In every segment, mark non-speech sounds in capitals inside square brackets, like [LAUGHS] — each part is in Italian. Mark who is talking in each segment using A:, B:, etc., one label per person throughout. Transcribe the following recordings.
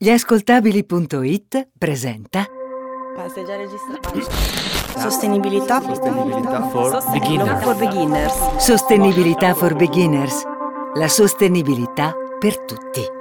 A: Gli presenta
B: Ma sei già registrato? Sostenibilità.
C: Sostenibilità for
B: Sostenibilità for beginners.
A: Sostenibilità for Beginners. La sostenibilità per tutti.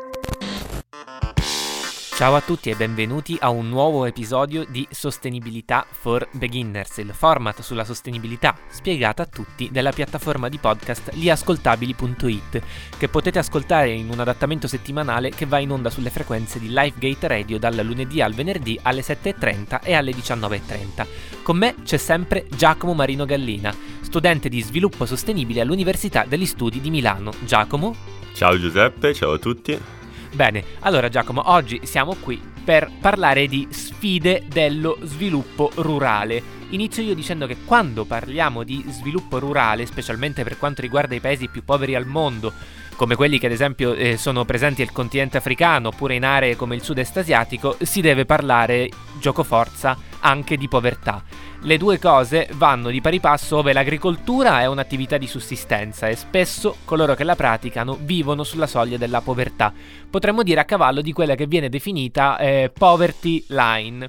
C: Ciao a tutti e benvenuti a un nuovo episodio di Sostenibilità for Beginners, il format sulla sostenibilità spiegata a tutti della piattaforma di podcast liascoltabili.it, che potete ascoltare in un adattamento settimanale che va in onda sulle frequenze di Lifegate Radio dal lunedì al venerdì alle 7.30 e alle 19.30. Con me c'è sempre Giacomo Marino Gallina, studente di sviluppo sostenibile all'Università degli Studi di Milano. Giacomo?
D: Ciao Giuseppe, ciao a tutti.
C: Bene, allora Giacomo, oggi siamo qui per parlare di sfide dello sviluppo rurale. Inizio io dicendo che quando parliamo di sviluppo rurale, specialmente per quanto riguarda i paesi più poveri al mondo, come quelli che ad esempio eh, sono presenti nel continente africano oppure in aree come il sud-est asiatico, si deve parlare, gioco forza, anche di povertà. Le due cose vanno di pari passo ove l'agricoltura è un'attività di sussistenza e spesso coloro che la praticano vivono sulla soglia della povertà. Potremmo dire a cavallo di quella che viene definita eh, poverty line.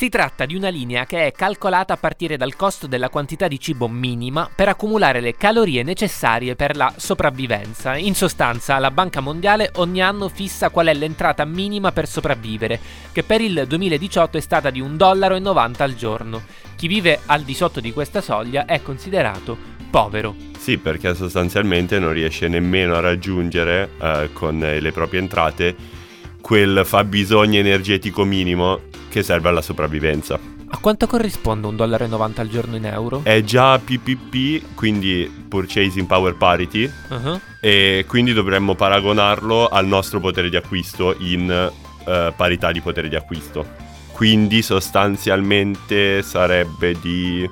C: Si tratta di una linea che è calcolata a partire dal costo della quantità di cibo minima per accumulare le calorie necessarie per la sopravvivenza. In sostanza, la Banca Mondiale ogni anno fissa qual è l'entrata minima per sopravvivere, che per il 2018 è stata di 1,90 dollaro al giorno. Chi vive al di sotto di questa soglia è considerato povero.
D: Sì, perché sostanzialmente non riesce nemmeno a raggiungere eh, con le proprie entrate quel fabbisogno energetico minimo che serve alla sopravvivenza.
C: A quanto corrisponde un dollaro e 90 al giorno in euro?
D: È già PPP, quindi Purchasing Power Parity, uh-huh. e quindi dovremmo paragonarlo al nostro potere di acquisto in uh, parità di potere di acquisto quindi sostanzialmente sarebbe di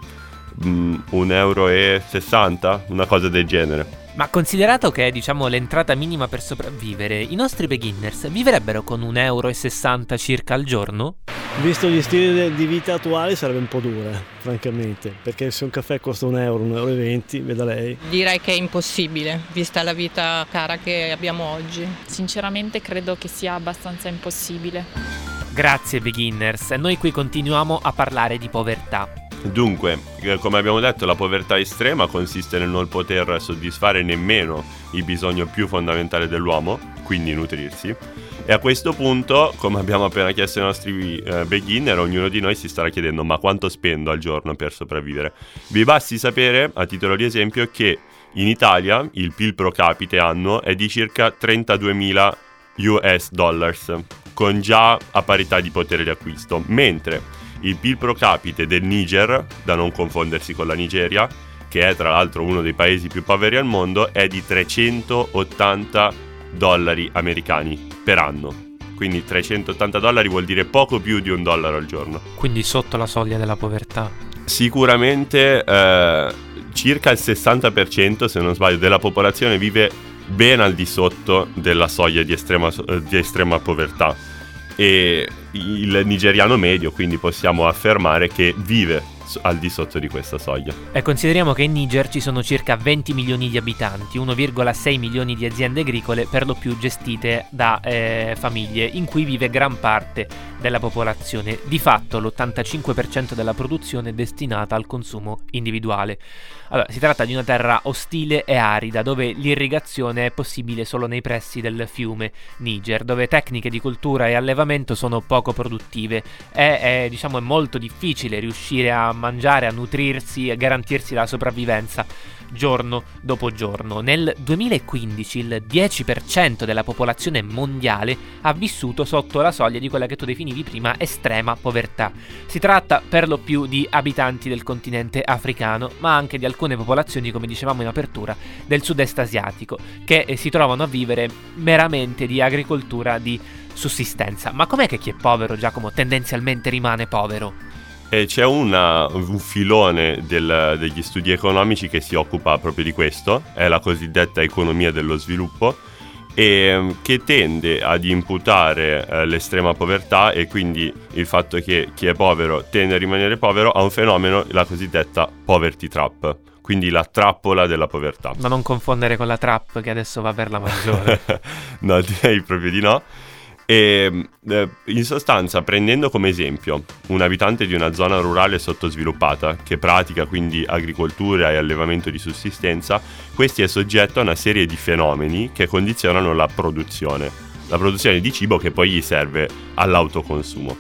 D: mm, 1,60 euro, una cosa del genere.
C: Ma considerato che è diciamo l'entrata minima per sopravvivere, i nostri beginners vivrebbero con 1,60 euro circa al giorno?
E: Visto gli stili di vita attuali sarebbe un po' dura, francamente, perché se un caffè costa un euro, un euro e venti, veda lei.
F: Direi che è impossibile, vista la vita cara che abbiamo oggi.
G: Sinceramente credo che sia abbastanza impossibile.
C: Grazie beginners, noi qui continuiamo a parlare di povertà.
D: Dunque, eh, come abbiamo detto, la povertà estrema consiste nel non poter soddisfare nemmeno il bisogno più fondamentale dell'uomo, quindi nutrirsi. E a questo punto, come abbiamo appena chiesto ai nostri eh, beginner, ognuno di noi si starà chiedendo ma quanto spendo al giorno per sopravvivere. Vi basti sapere, a titolo di esempio, che in Italia il PIL pro capite annuo è di circa 32.000 US dollars, con già a parità di potere di acquisto, mentre il PIL pro capite del Niger, da non confondersi con la Nigeria, che è tra l'altro uno dei paesi più poveri al mondo, è di 380 dollari americani per anno. Quindi 380 dollari vuol dire poco più di un dollaro al giorno.
C: Quindi sotto la soglia della povertà.
D: Sicuramente eh, circa il 60%, se non sbaglio, della popolazione vive ben al di sotto della soglia di estrema, di estrema povertà e il nigeriano medio quindi possiamo affermare che vive al di sotto di questa soglia.
C: E consideriamo che in Niger ci sono circa 20 milioni di abitanti, 1,6 milioni di aziende agricole per lo più gestite da eh, famiglie in cui vive gran parte della popolazione. Di fatto l'85% della produzione è destinata al consumo individuale. Allora, si tratta di una terra ostile e arida dove l'irrigazione è possibile solo nei pressi del fiume Niger, dove tecniche di coltura e allevamento sono poco produttive. È, è, diciamo, è molto difficile riuscire a mangiare, a nutrirsi, a garantirsi la sopravvivenza giorno dopo giorno. Nel 2015 il 10% della popolazione mondiale ha vissuto sotto la soglia di quella che tu definivi prima estrema povertà. Si tratta per lo più di abitanti del continente africano, ma anche di alcune popolazioni, come dicevamo in apertura, del sud-est asiatico, che eh, si trovano a vivere meramente di agricoltura di sussistenza. Ma com'è che chi è povero, Giacomo, tendenzialmente rimane povero?
D: E c'è una, un filone del, degli studi economici che si occupa proprio di questo, è la cosiddetta economia dello sviluppo, e mm, che tende ad imputare eh, l'estrema povertà e quindi il fatto che chi è povero tende a rimanere povero a un fenomeno, la cosiddetta poverty trap, quindi la trappola della povertà.
C: Ma non confondere con la trap che adesso va per la maggiore. [LAUGHS]
D: no, direi proprio di no. E eh, in sostanza, prendendo come esempio un abitante di una zona rurale sottosviluppata che pratica quindi agricoltura e allevamento di sussistenza, questi è soggetto a una serie di fenomeni che condizionano la produzione, la produzione di cibo che poi gli serve all'autoconsumo,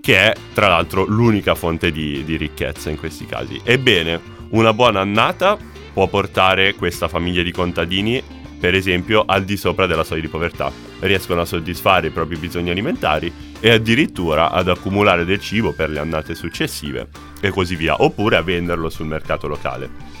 D: che è tra l'altro l'unica fonte di, di ricchezza in questi casi. Ebbene, una buona annata può portare questa famiglia di contadini, per esempio, al di sopra della soglia di povertà. Riescono a soddisfare i propri bisogni alimentari e addirittura ad accumulare del cibo per le annate successive e così via, oppure a venderlo sul mercato locale.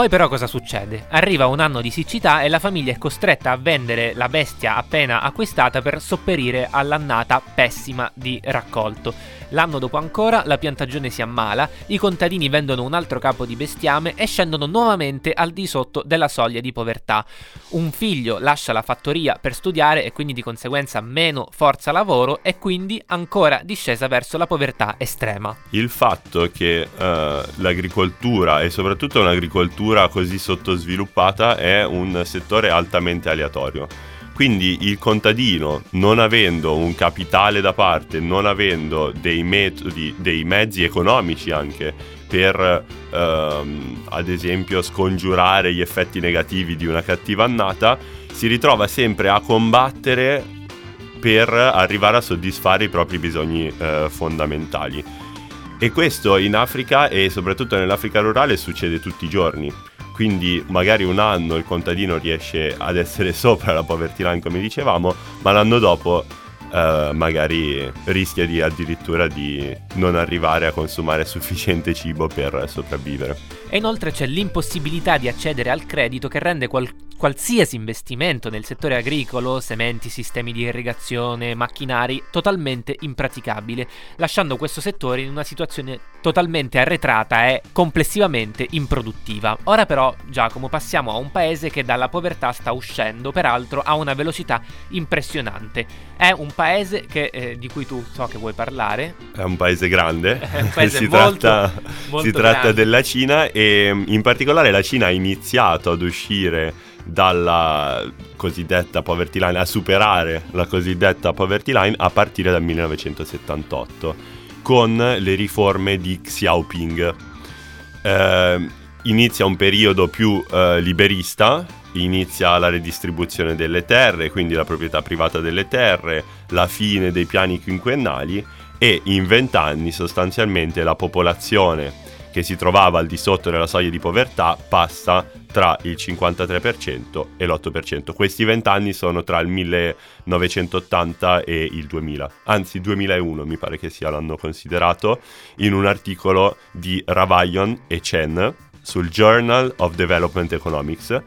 C: Poi però cosa succede? Arriva un anno di siccità e la famiglia è costretta a vendere la bestia appena acquistata per sopperire all'annata pessima di raccolto. L'anno dopo ancora la piantagione si ammala, i contadini vendono un altro capo di bestiame e scendono nuovamente al di sotto della soglia di povertà. Un figlio lascia la fattoria per studiare e quindi di conseguenza meno forza lavoro e quindi ancora discesa verso la povertà estrema.
D: Il fatto che uh, l'agricoltura e soprattutto un'agricoltura così sottosviluppata è un settore altamente aleatorio quindi il contadino, non avendo un capitale da parte, non avendo dei metodi, dei mezzi economici anche per, ehm, ad esempio, scongiurare gli effetti negativi di una cattiva annata, si ritrova sempre a combattere per arrivare a soddisfare i propri bisogni eh, fondamentali. E questo in Africa e soprattutto nell'Africa rurale succede tutti i giorni quindi magari un anno il contadino riesce ad essere [LAUGHS] sopra la poverty line come dicevamo, ma l'anno dopo Uh, magari rischia di addirittura di non arrivare a consumare [LAUGHS] sufficiente cibo per sopravvivere.
C: E inoltre c'è l'impossibilità di accedere al credito che rende qual- qualsiasi investimento nel settore agricolo, sementi, sistemi di irrigazione, macchinari, totalmente impraticabile, lasciando questo settore in una situazione totalmente arretrata e complessivamente improduttiva. Ora però, Giacomo, passiamo a un paese che dalla povertà sta uscendo, peraltro a una velocità impressionante. È un paese che, eh, di cui tu so che vuoi parlare.
D: È un paese grande, [LAUGHS]
C: un paese
D: si,
C: molto,
D: tratta,
C: molto
D: si tratta della Cina e in particolare la Cina ha iniziato ad uscire dalla cosiddetta poverty line, a superare la cosiddetta poverty line a partire dal 1978 con le riforme di Xiaoping. Eh, inizia un periodo più eh, liberista, inizia la redistribuzione delle terre, quindi la proprietà privata delle terre, la fine dei piani quinquennali e in vent'anni sostanzialmente la popolazione che si trovava al di sotto della soglia di povertà passa tra il 53% e l'8%. Questi vent'anni sono tra il 1980 e il 2000, anzi 2001 mi pare che sia l'anno considerato, in un articolo di Ravaillon e Chen sul Journal of Development Economics.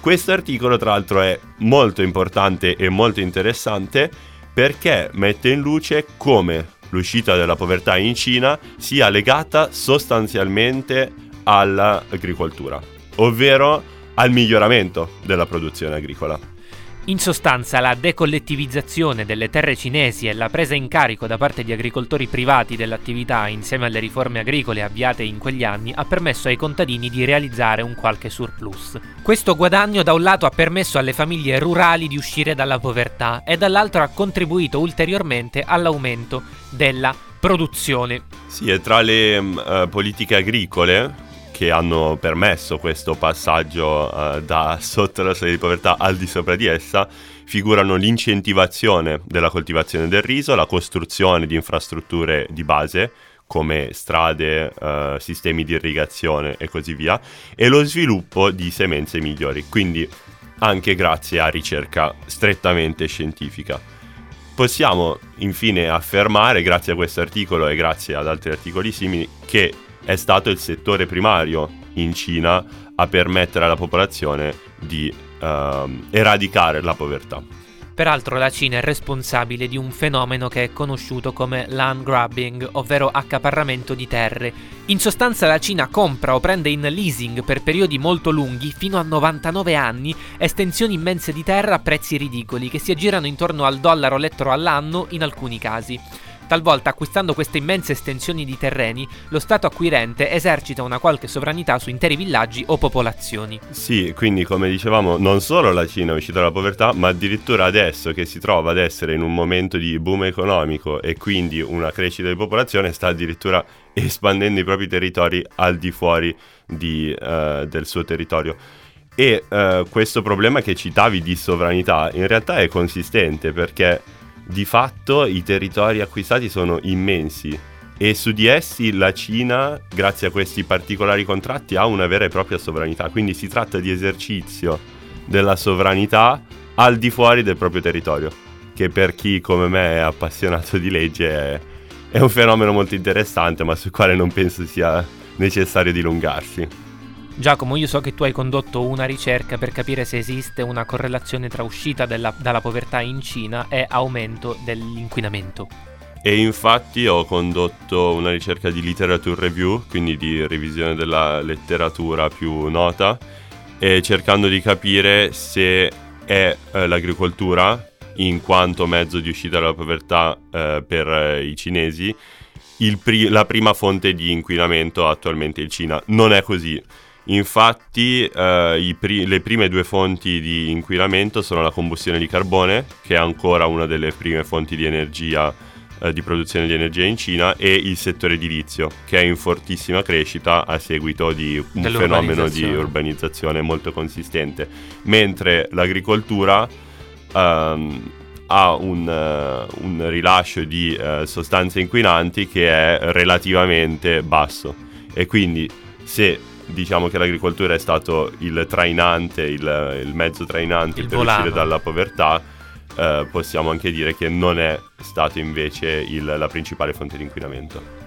D: Questo articolo tra l'altro è molto importante e molto interessante perché mette in luce come l'uscita della povertà in Cina sia legata sostanzialmente all'agricoltura, ovvero al miglioramento della produzione agricola.
C: In sostanza, la decollettivizzazione delle terre cinesi e la presa in carico da parte di agricoltori privati dell'attività insieme alle riforme agricole avviate in quegli anni ha permesso ai contadini di realizzare un qualche surplus. Questo guadagno da un lato ha permesso alle famiglie rurali di uscire dalla povertà e dall'altro ha contribuito ulteriormente all'aumento della produzione.
D: Sì, e tra le uh, politiche agricole che hanno permesso questo passaggio uh, da sotto la soglia di povertà al di sopra di essa figurano l'incentivazione della coltivazione del riso, la costruzione di infrastrutture di base come strade, uh, sistemi di irrigazione e così via, e lo sviluppo di semenze migliori, quindi anche grazie a ricerca strettamente scientifica. Possiamo infine affermare, grazie a questo articolo e grazie ad altri articoli simili, che è stato il settore primario in Cina a permettere alla popolazione di uh, eradicare la povertà.
C: Peraltro la Cina è responsabile di un fenomeno che è conosciuto come land grabbing, ovvero accaparramento di terre. In sostanza la Cina compra o prende in leasing per periodi molto lunghi, fino a 99 anni, estensioni immense di terra a prezzi ridicoli che si aggirano intorno al dollaro lettero all'anno in alcuni casi. Talvolta acquistando queste immense estensioni di terreni, lo Stato acquirente esercita una qualche sovranità su interi villaggi o popolazioni.
D: Sì, quindi come dicevamo, non solo la Cina è uscita dalla povertà, ma addirittura adesso che si trova ad essere in un momento di boom economico e quindi una crescita di popolazione, sta addirittura espandendo i propri territori al di fuori di, uh, del suo territorio. E uh, questo problema che citavi di sovranità in realtà è consistente perché di fatto i territori acquistati sono immensi e su di essi la Cina, grazie a questi particolari contratti, ha una vera e propria sovranità. Quindi si tratta di esercizio della sovranità al di fuori del proprio territorio, che per chi come me è appassionato di legge è, è un fenomeno molto interessante, ma sul quale non penso sia necessario dilungarsi.
C: Giacomo, io so che tu hai condotto una ricerca per capire se esiste una correlazione tra uscita della, dalla povertà in Cina e aumento dell'inquinamento.
D: E infatti ho condotto una ricerca di literature review, quindi di revisione della letteratura più nota, cercando di capire se è eh, l'agricoltura, in quanto mezzo di uscita dalla povertà eh, per eh, i cinesi, pri- la prima fonte di inquinamento attualmente in Cina. Non è così Infatti eh, pri- le prime due fonti di inquinamento sono la combustione di carbone, che è ancora una delle prime fonti di energia, eh, di produzione di energia in Cina, e il settore edilizio, che è in fortissima crescita a seguito di un fenomeno di urbanizzazione molto consistente. Mentre l'agricoltura ehm, ha un, uh, un, rilascio di uh, sostanze inquinanti che è relativamente basso. E quindi se diciamo che l'agricoltura è stato il trainante, il, il mezzo trainante il per volano. uscire dalla povertà, eh, possiamo anche dire che non è stato invece il, la principale fonte di inquinamento.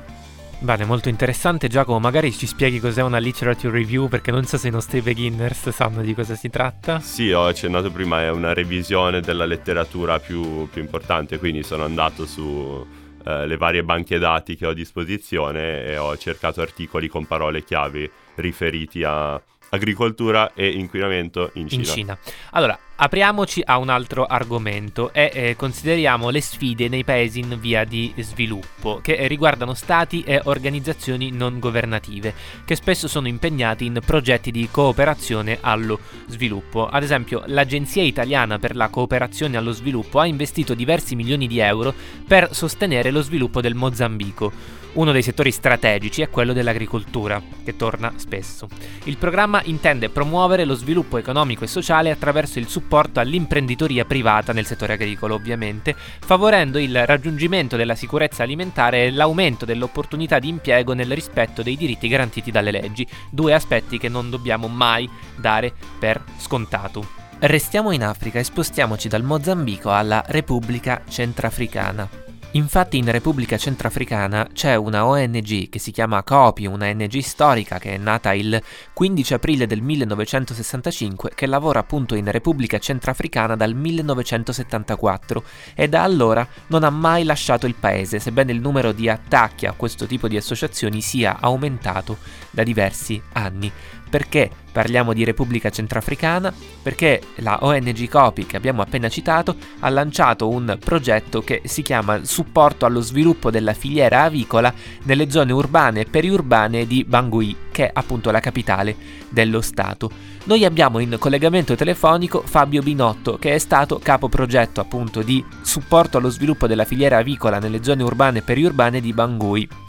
C: Bene, molto interessante Giacomo, magari ci spieghi cos'è una literature review perché non so se i nostri beginners sanno di cosa si tratta.
D: Sì, ho accennato prima, è una revisione della letteratura più, più importante, quindi sono andato su eh, le varie banche dati che ho a disposizione e ho cercato articoli con parole chiave riferiti a agricoltura e inquinamento in Cina.
C: In Cina. Allora, apriamoci a un altro argomento e eh, consideriamo le sfide nei paesi in via di sviluppo, che riguardano stati e organizzazioni non governative, che spesso sono impegnati in progetti di cooperazione allo sviluppo. Ad esempio, l'Agenzia Italiana per la Cooperazione allo Sviluppo ha investito diversi milioni di euro per sostenere lo sviluppo del Mozambico uno dei settori strategici è quello dell'agricoltura, che torna spesso. Il programma intende promuovere lo sviluppo economico e sociale attraverso il supporto all'imprenditoria privata nel settore agricolo, ovviamente, favorendo il raggiungimento della sicurezza alimentare e l'aumento dell'opportunità di impiego nel rispetto dei diritti garantiti dalle leggi, due aspetti che non dobbiamo mai dare per scontato. Restiamo in Africa e spostiamoci dal Mozambico alla Repubblica Centrafricana. Infatti in Repubblica Centrafricana c'è una ONG che si chiama COPI, una ONG storica che è nata il 15 aprile del 1965 che lavora appunto in Repubblica Centrafricana dal 1974 e da allora non ha mai lasciato il paese, sebbene il numero di attacchi a questo tipo di associazioni sia aumentato da diversi anni. Perché parliamo di Repubblica Centrafricana? Perché la ONG COPI che abbiamo appena citato ha lanciato un progetto che si chiama Supporto allo sviluppo della filiera avicola nelle zone urbane e periurbane di Bangui, che è appunto la capitale dello Stato. Noi abbiamo in collegamento telefonico Fabio Binotto, che è stato capo progetto appunto di supporto allo sviluppo della filiera avicola nelle zone urbane e periurbane di Bangui.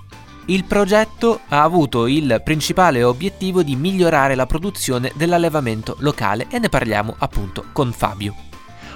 C: Il progetto ha avuto il principale obiettivo di migliorare la produzione dell'allevamento locale e ne parliamo appunto con Fabio.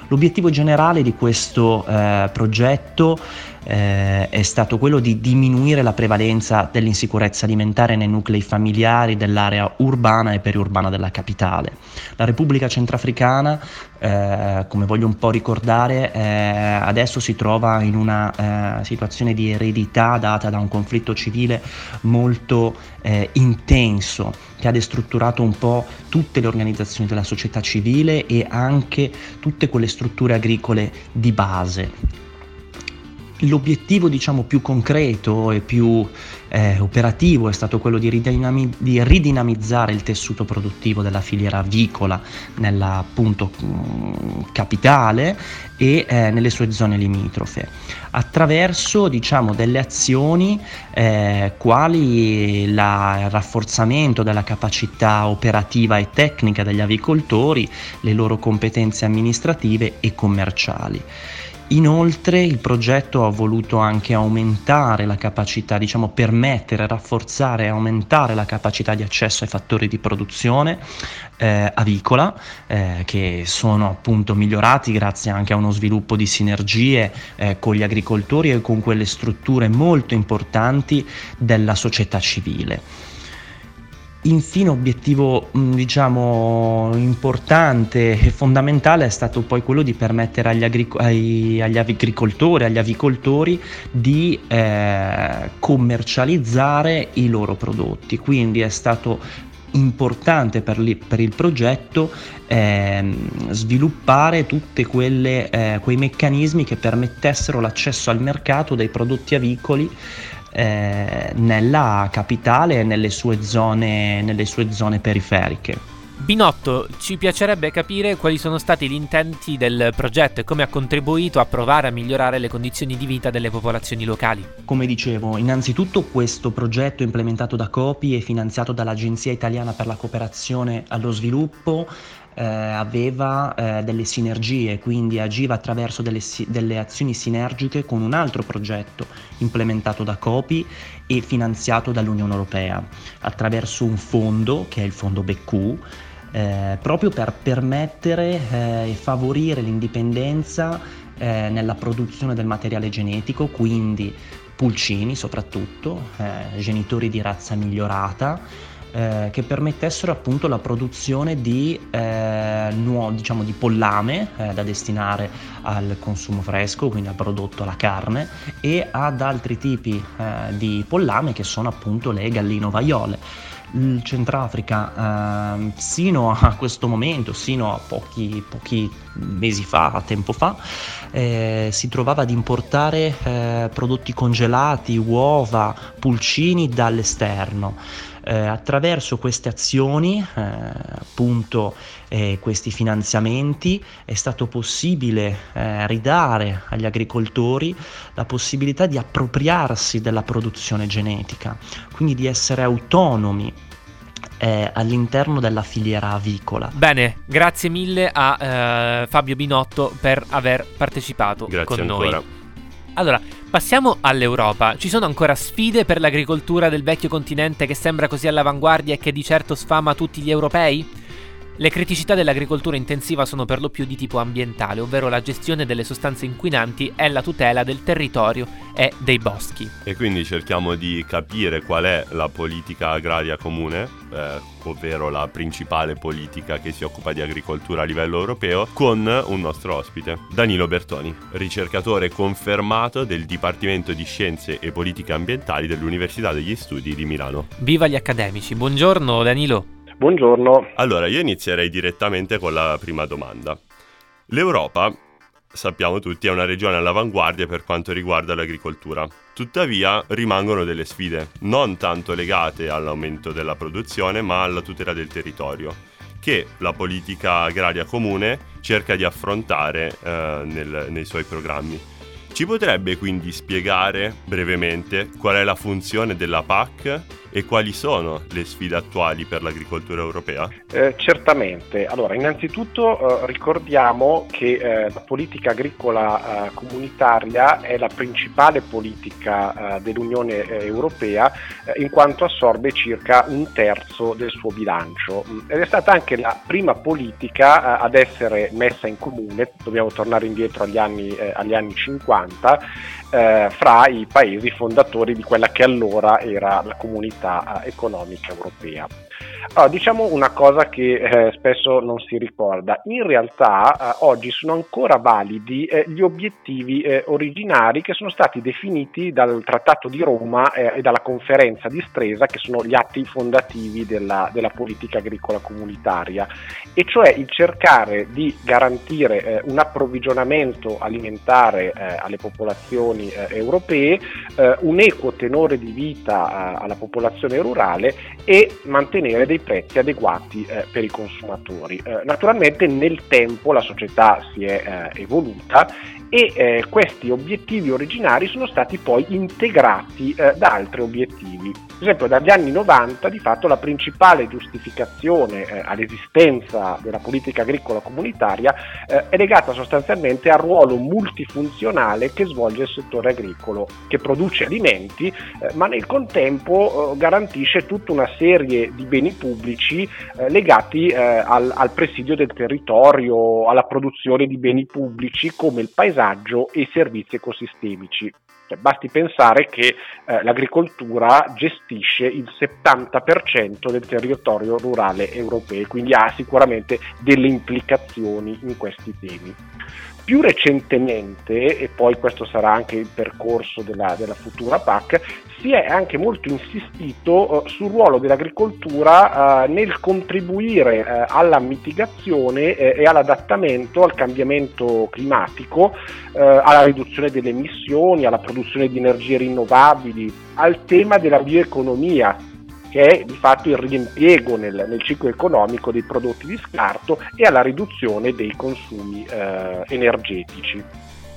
H: L'obiettivo generale di questo eh, progetto eh, è stato quello di diminuire la prevalenza dell'insicurezza alimentare nei nuclei familiari dell'area urbana e periurbana della capitale. La Repubblica Centrafricana, eh, come voglio un po' ricordare, eh, adesso si trova in una eh, situazione di eredità data da un conflitto civile molto eh, intenso che ha destrutturato un po' tutte le organizzazioni della società civile e anche tutte quelle strutture agricole di base L'obiettivo diciamo più concreto e più eh, operativo è stato quello di, ridinami- di, ridinamizzare il tessuto produttivo della filiera avicola nella appunto mm, capitale e eh, nelle sue zone limitrofe attraverso diciamo delle azioni eh, quali la, il rafforzamento della capacità operativa e tecnica degli avicoltori, le loro competenze amministrative e commerciali. Inoltre il progetto ha voluto anche aumentare la capacità, diciamo permettere, rafforzare e aumentare la capacità di accesso ai fattori di produzione eh, avicola eh, che sono appunto migliorati grazie anche a uno sviluppo di sinergie eh, con gli agricoltori e con quelle strutture molto importanti della società civile. Infine, obiettivo mm, diciamo importante e fondamentale è stato poi quello di permettere agli, agric- ai, agli agricoltori, agli avicoltori di eh, commercializzare i loro prodotti. Quindi è stato importante per, li, per il progetto eh, sviluppare tutti eh, quei meccanismi che permettessero l'accesso al mercato dei prodotti avicoli eh, nella capitale e nelle sue zone, nelle sue zone periferiche.
C: Binotto, ci piacerebbe capire quali sono stati gli intenti del progetto e come ha contribuito a provare a migliorare le condizioni di vita delle popolazioni locali.
H: Come dicevo, innanzitutto questo progetto implementato da Copi e finanziato dall'Agenzia Italiana per la Cooperazione allo Sviluppo eh, aveva eh, delle sinergie, quindi agiva attraverso delle, delle, azioni sinergiche con un altro progetto implementato da Copi e finanziato dall'Unione Europea attraverso un fondo che è il fondo BQ. Eh, proprio per permettere eh, e favorire l'indipendenza eh, nella produzione del materiale genetico, quindi pulcini soprattutto, eh, genitori di razza migliorata, eh, che permettessero appunto la produzione di, eh, nuovo, diciamo, di pollame eh, da destinare al consumo fresco, quindi al prodotto, alla carne, e ad altri tipi eh, di pollame che sono appunto le gallino-vaiole il Centrafrica eh, sino a questo momento, sino a pochi, pochi mesi fa, tempo fa, eh, si trovava ad importare eh, prodotti congelati, uova, pulcini dall'esterno. Eh, attraverso queste azioni, eh, appunto eh, questi finanziamenti, è stato possibile eh, ridare agli agricoltori la possibilità di appropriarsi della produzione genetica, quindi di essere autonomi eh, all'interno della filiera avicola.
C: Bene, grazie mille a eh, Fabio Binotto per aver partecipato
D: grazie
C: con
D: ancora.
C: noi. Allora, passiamo all'Europa. Ci sono ancora sfide per l'agricoltura del vecchio continente che sembra così all'avanguardia e che di certo sfama tutti gli europei? Le criticità dell'agricoltura intensiva sono per lo più di tipo ambientale, ovvero la gestione delle sostanze inquinanti e la tutela del territorio e dei boschi.
D: E quindi cerchiamo di capire qual è la politica agraria comune, eh, ovvero la principale politica che si occupa di agricoltura a livello europeo, con un nostro ospite, Danilo Bertoni, ricercatore confermato del Dipartimento di Scienze e Politiche Ambientali dell'Università degli Studi di Milano.
C: Viva gli accademici, buongiorno Danilo.
I: Buongiorno.
D: Allora, io inizierei direttamente con la prima domanda. L'Europa, sappiamo tutti, è una regione all'avanguardia per quanto riguarda l'agricoltura. Tuttavia rimangono delle sfide, non tanto legate all'aumento della produzione, ma alla tutela del territorio, che la politica agraria comune cerca di affrontare eh, nel, nei suoi programmi. Ci potrebbe quindi spiegare brevemente qual è la funzione della PAC e quali sono le sfide attuali per l'agricoltura europea?
I: Eh, certamente. Allora, innanzitutto eh, ricordiamo che eh, la politica agricola eh, comunitaria è la principale politica eh, dell'Unione eh, Europea in quanto assorbe circa un terzo del suo bilancio ed è stata anche la prima politica ad essere messa in comune, dobbiamo tornare indietro agli anni, agli anni 50, fra i paesi fondatori di quella che allora era la comunità eh, economica europea. Allora, diciamo una cosa che eh, spesso non si ricorda, in realtà eh, oggi sono ancora validi eh, gli obiettivi eh, originari che sono stati definiti dal Trattato di Roma eh, e dalla conferenza di Stresa, che sono gli atti fondativi della, della politica agricola comunitaria, e cioè il cercare di garantire un approvvigionamento alimentare alle popolazioni eh, europee, eh, un equo tenore di vita alla popolazione rurale e mantenere dei prezzi adeguati eh, per i consumatori. Eh, naturalmente nel tempo la società si è eh, evoluta e eh, questi obiettivi originari sono stati poi integrati eh, da altri obiettivi. Per esempio dagli anni 90 di fatto la principale giustificazione eh, all'esistenza della politica agricola comunitaria eh, è legata sostanzialmente al ruolo multifunzionale che svolge il settore agricolo, che produce alimenti eh, ma nel contempo eh, garantisce tutta una serie di beni pubblici legati al, al presidio del territorio, alla produzione di beni pubblici come il paesaggio e servizi ecosistemici. Cioè, basti pensare che eh, l'agricoltura gestisce il 70% del territorio rurale europeo, quindi ha sicuramente delle implicazioni in questi temi. Più recentemente, e poi questo sarà anche il percorso della, della futura PAC, si è anche molto insistito uh, sul ruolo dell'agricoltura uh, nel contribuire uh, alla mitigazione eh, e all'adattamento al cambiamento climatico, alla riduzione delle emissioni, alla produzione di energie rinnovabili, al tema della bioeconomia che è di fatto il riempiego nel, nel, ciclo economico dei prodotti di scarto e alla riduzione dei consumi eh, energetici.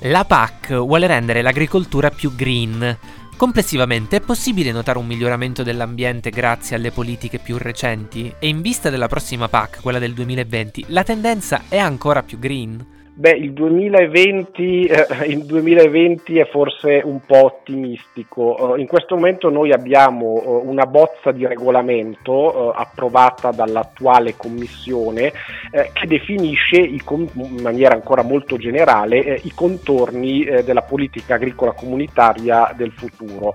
C: La PAC vuole rendere l'agricoltura più green. Complessivamente è possibile notare un miglioramento dell'ambiente grazie alle politiche più recenti? E in vista della prossima PAC, quella del 2020, la tendenza è ancora più green?
I: Beh, il 2020, eh, il 2020, è forse un po' ottimistico. Uh, in questo momento noi abbiamo uh, una bozza di regolamento uh, approvata dall'attuale Commissione che definisce con- in maniera ancora molto generale i contorni della politica agricola comunitaria del futuro.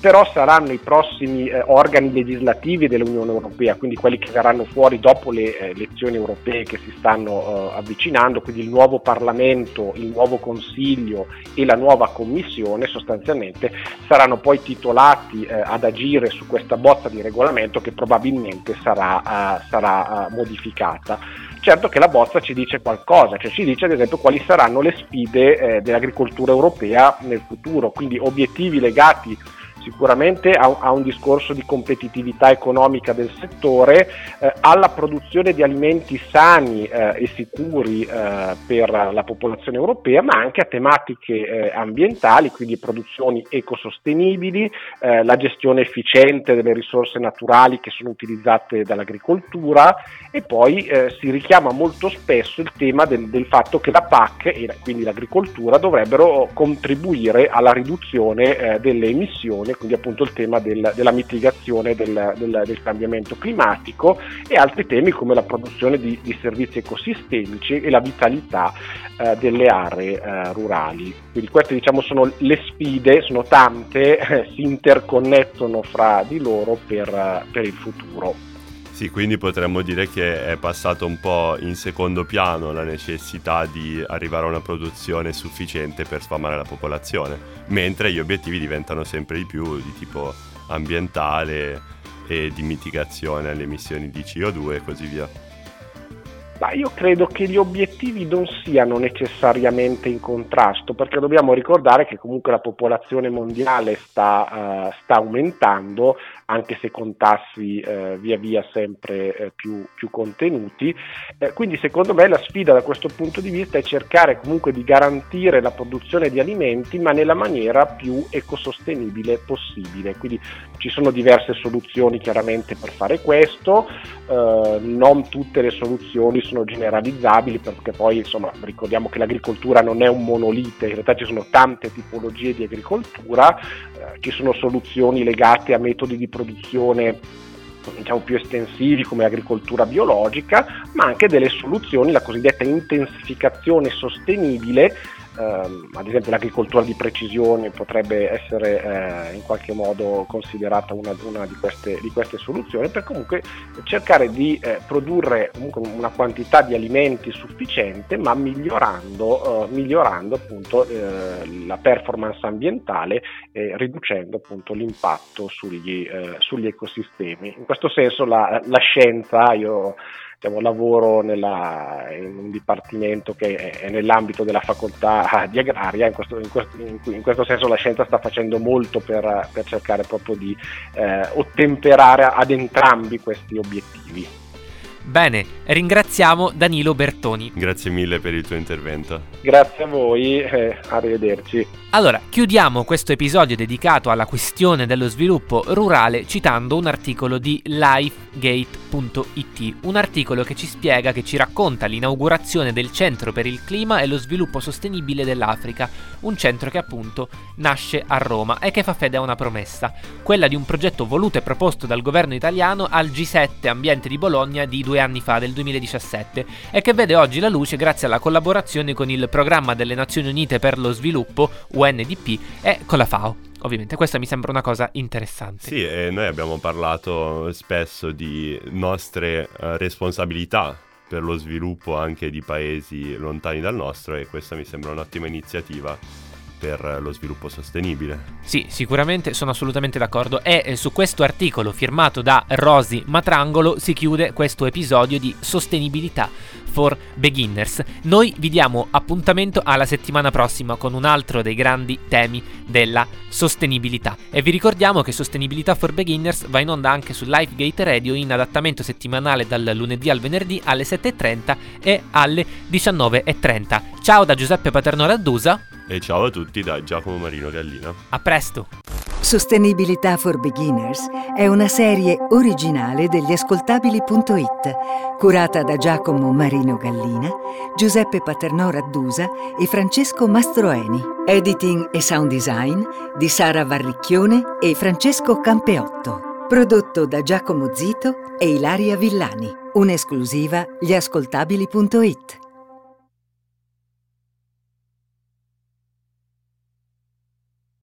I: però saranno i prossimi organi legislativi dell'Unione Europea, quindi quelli che verranno fuori dopo le elezioni europee che si stanno avvicinando, quindi il nuovo nuovo Parlamento, il nuovo Consiglio e la nuova Commissione sostanzialmente saranno poi titolati eh, ad agire su questa bozza di regolamento che probabilmente sarà, uh, sarà uh, modificata. Certo che la bozza ci dice qualcosa, cioè ci dice ad esempio quali saranno le sfide eh, dell'agricoltura europea nel futuro, quindi obiettivi legati sicuramente a, a, un discorso di competitività economica del settore, eh, alla produzione di alimenti sani eh, e sicuri eh, per la popolazione europea, ma anche a tematiche eh, ambientali, quindi produzioni ecosostenibili, eh, la gestione efficiente delle risorse naturali che sono utilizzate dall'agricoltura e poi eh, si richiama molto spesso il tema del, del fatto che la PAC e quindi l'agricoltura dovrebbero contribuire alla riduzione delle emissioni quindi appunto il tema del, della mitigazione del, del, del, cambiamento climatico e altri temi come la produzione di, di servizi ecosistemici e la vitalità eh, delle aree eh, rurali. Quindi queste diciamo sono le sfide, sono tante, eh, si interconnettono fra di loro per, per il futuro.
D: Sì, quindi potremmo dire che è passato un po' in secondo piano la necessità di arrivare a una produzione sufficiente per sfamare la popolazione, mentre gli obiettivi diventano sempre di più di tipo ambientale e di mitigazione alle emissioni di CO2 e così via.
I: Ma io credo che gli obiettivi non siano necessariamente in contrasto, perché dobbiamo ricordare che comunque la popolazione mondiale sta, uh, sta aumentando, anche se con tassi uh, via via sempre uh, più, più, contenuti. Eh, quindi secondo me la sfida da questo punto di vista è cercare comunque di garantire la produzione di alimenti, ma nella maniera più ecosostenibile possibile. Quindi ci sono diverse soluzioni chiaramente per fare questo, non tutte le soluzioni sono generalizzabili perché poi insomma ricordiamo che l'agricoltura non è un monolite, in realtà ci sono tante tipologie di agricoltura, eh, ci sono soluzioni legate a metodi di produzione diciamo più estensivi come agricoltura biologica, ma anche delle soluzioni, la cosiddetta intensificazione sostenibile Uh, ad esempio l'agricoltura di precisione potrebbe essere uh, in qualche modo considerata una, una di, queste, di, queste, soluzioni per comunque cercare di uh, produrre una quantità di alimenti sufficiente ma migliorando, eh, migliorando appunto la performance ambientale e riducendo appunto l'impatto sugli, sugli ecosistemi. In questo senso la, la scienza, io diciamo, lavoro nella, in un dipartimento che è, nell'ambito della facoltà di agraria, in questo, in, questo, in questo, senso la scienza sta facendo molto per, per cercare proprio di eh, ottemperare ad entrambi questi obiettivi.
C: Bene, ringraziamo Danilo Bertoni.
D: Grazie mille per il tuo intervento.
I: Grazie a voi, eh, arrivederci.
C: Allora, chiudiamo questo episodio dedicato alla questione dello sviluppo rurale citando un articolo di lifegate.it, un articolo che ci spiega, che ci racconta l'inaugurazione del Centro per il Clima e lo Sviluppo Sostenibile dell'Africa, un centro che appunto nasce a Roma e che fa fede a una promessa, quella di un progetto voluto e proposto dal governo italiano al G7 Ambiente di Bologna di due due anni fa, del 2017, e che vede oggi la luce grazie alla collaborazione con il Programma delle Nazioni Unite per lo Sviluppo, UNDP, e con la FAO. Ovviamente questa mi sembra una cosa interessante.
D: Sì, e noi abbiamo parlato spesso di nostre uh, responsabilità per lo sviluppo anche di paesi lontani dal nostro e questa mi sembra un'ottima iniziativa per lo sviluppo sostenibile.
C: Sì, sicuramente sono assolutamente d'accordo e eh, su questo articolo firmato da Rosy Matrangolo si chiude questo episodio di sostenibilità for beginners. Noi vi diamo appuntamento alla settimana prossima con un altro dei grandi temi della sostenibilità e vi ricordiamo che Sostenibilità for Beginners va in onda anche su Lifegate Radio in adattamento settimanale dal lunedì al venerdì alle 7.30 e alle 19.30. Ciao da Giuseppe Paterno Raddusa
D: e ciao a tutti da Giacomo Marino Gallina.
C: A presto!
A: Sostenibilità for Beginners è una serie originale degli ascoltabili.it, curata da Giacomo Marino Gallina, Giuseppe Paternò Raddusa e Francesco Mastroeni. Editing e sound design di Sara Varricchione e Francesco Campeotto. Prodotto da Giacomo Zito e Ilaria Villani. Un'esclusiva gli ascoltabili.it.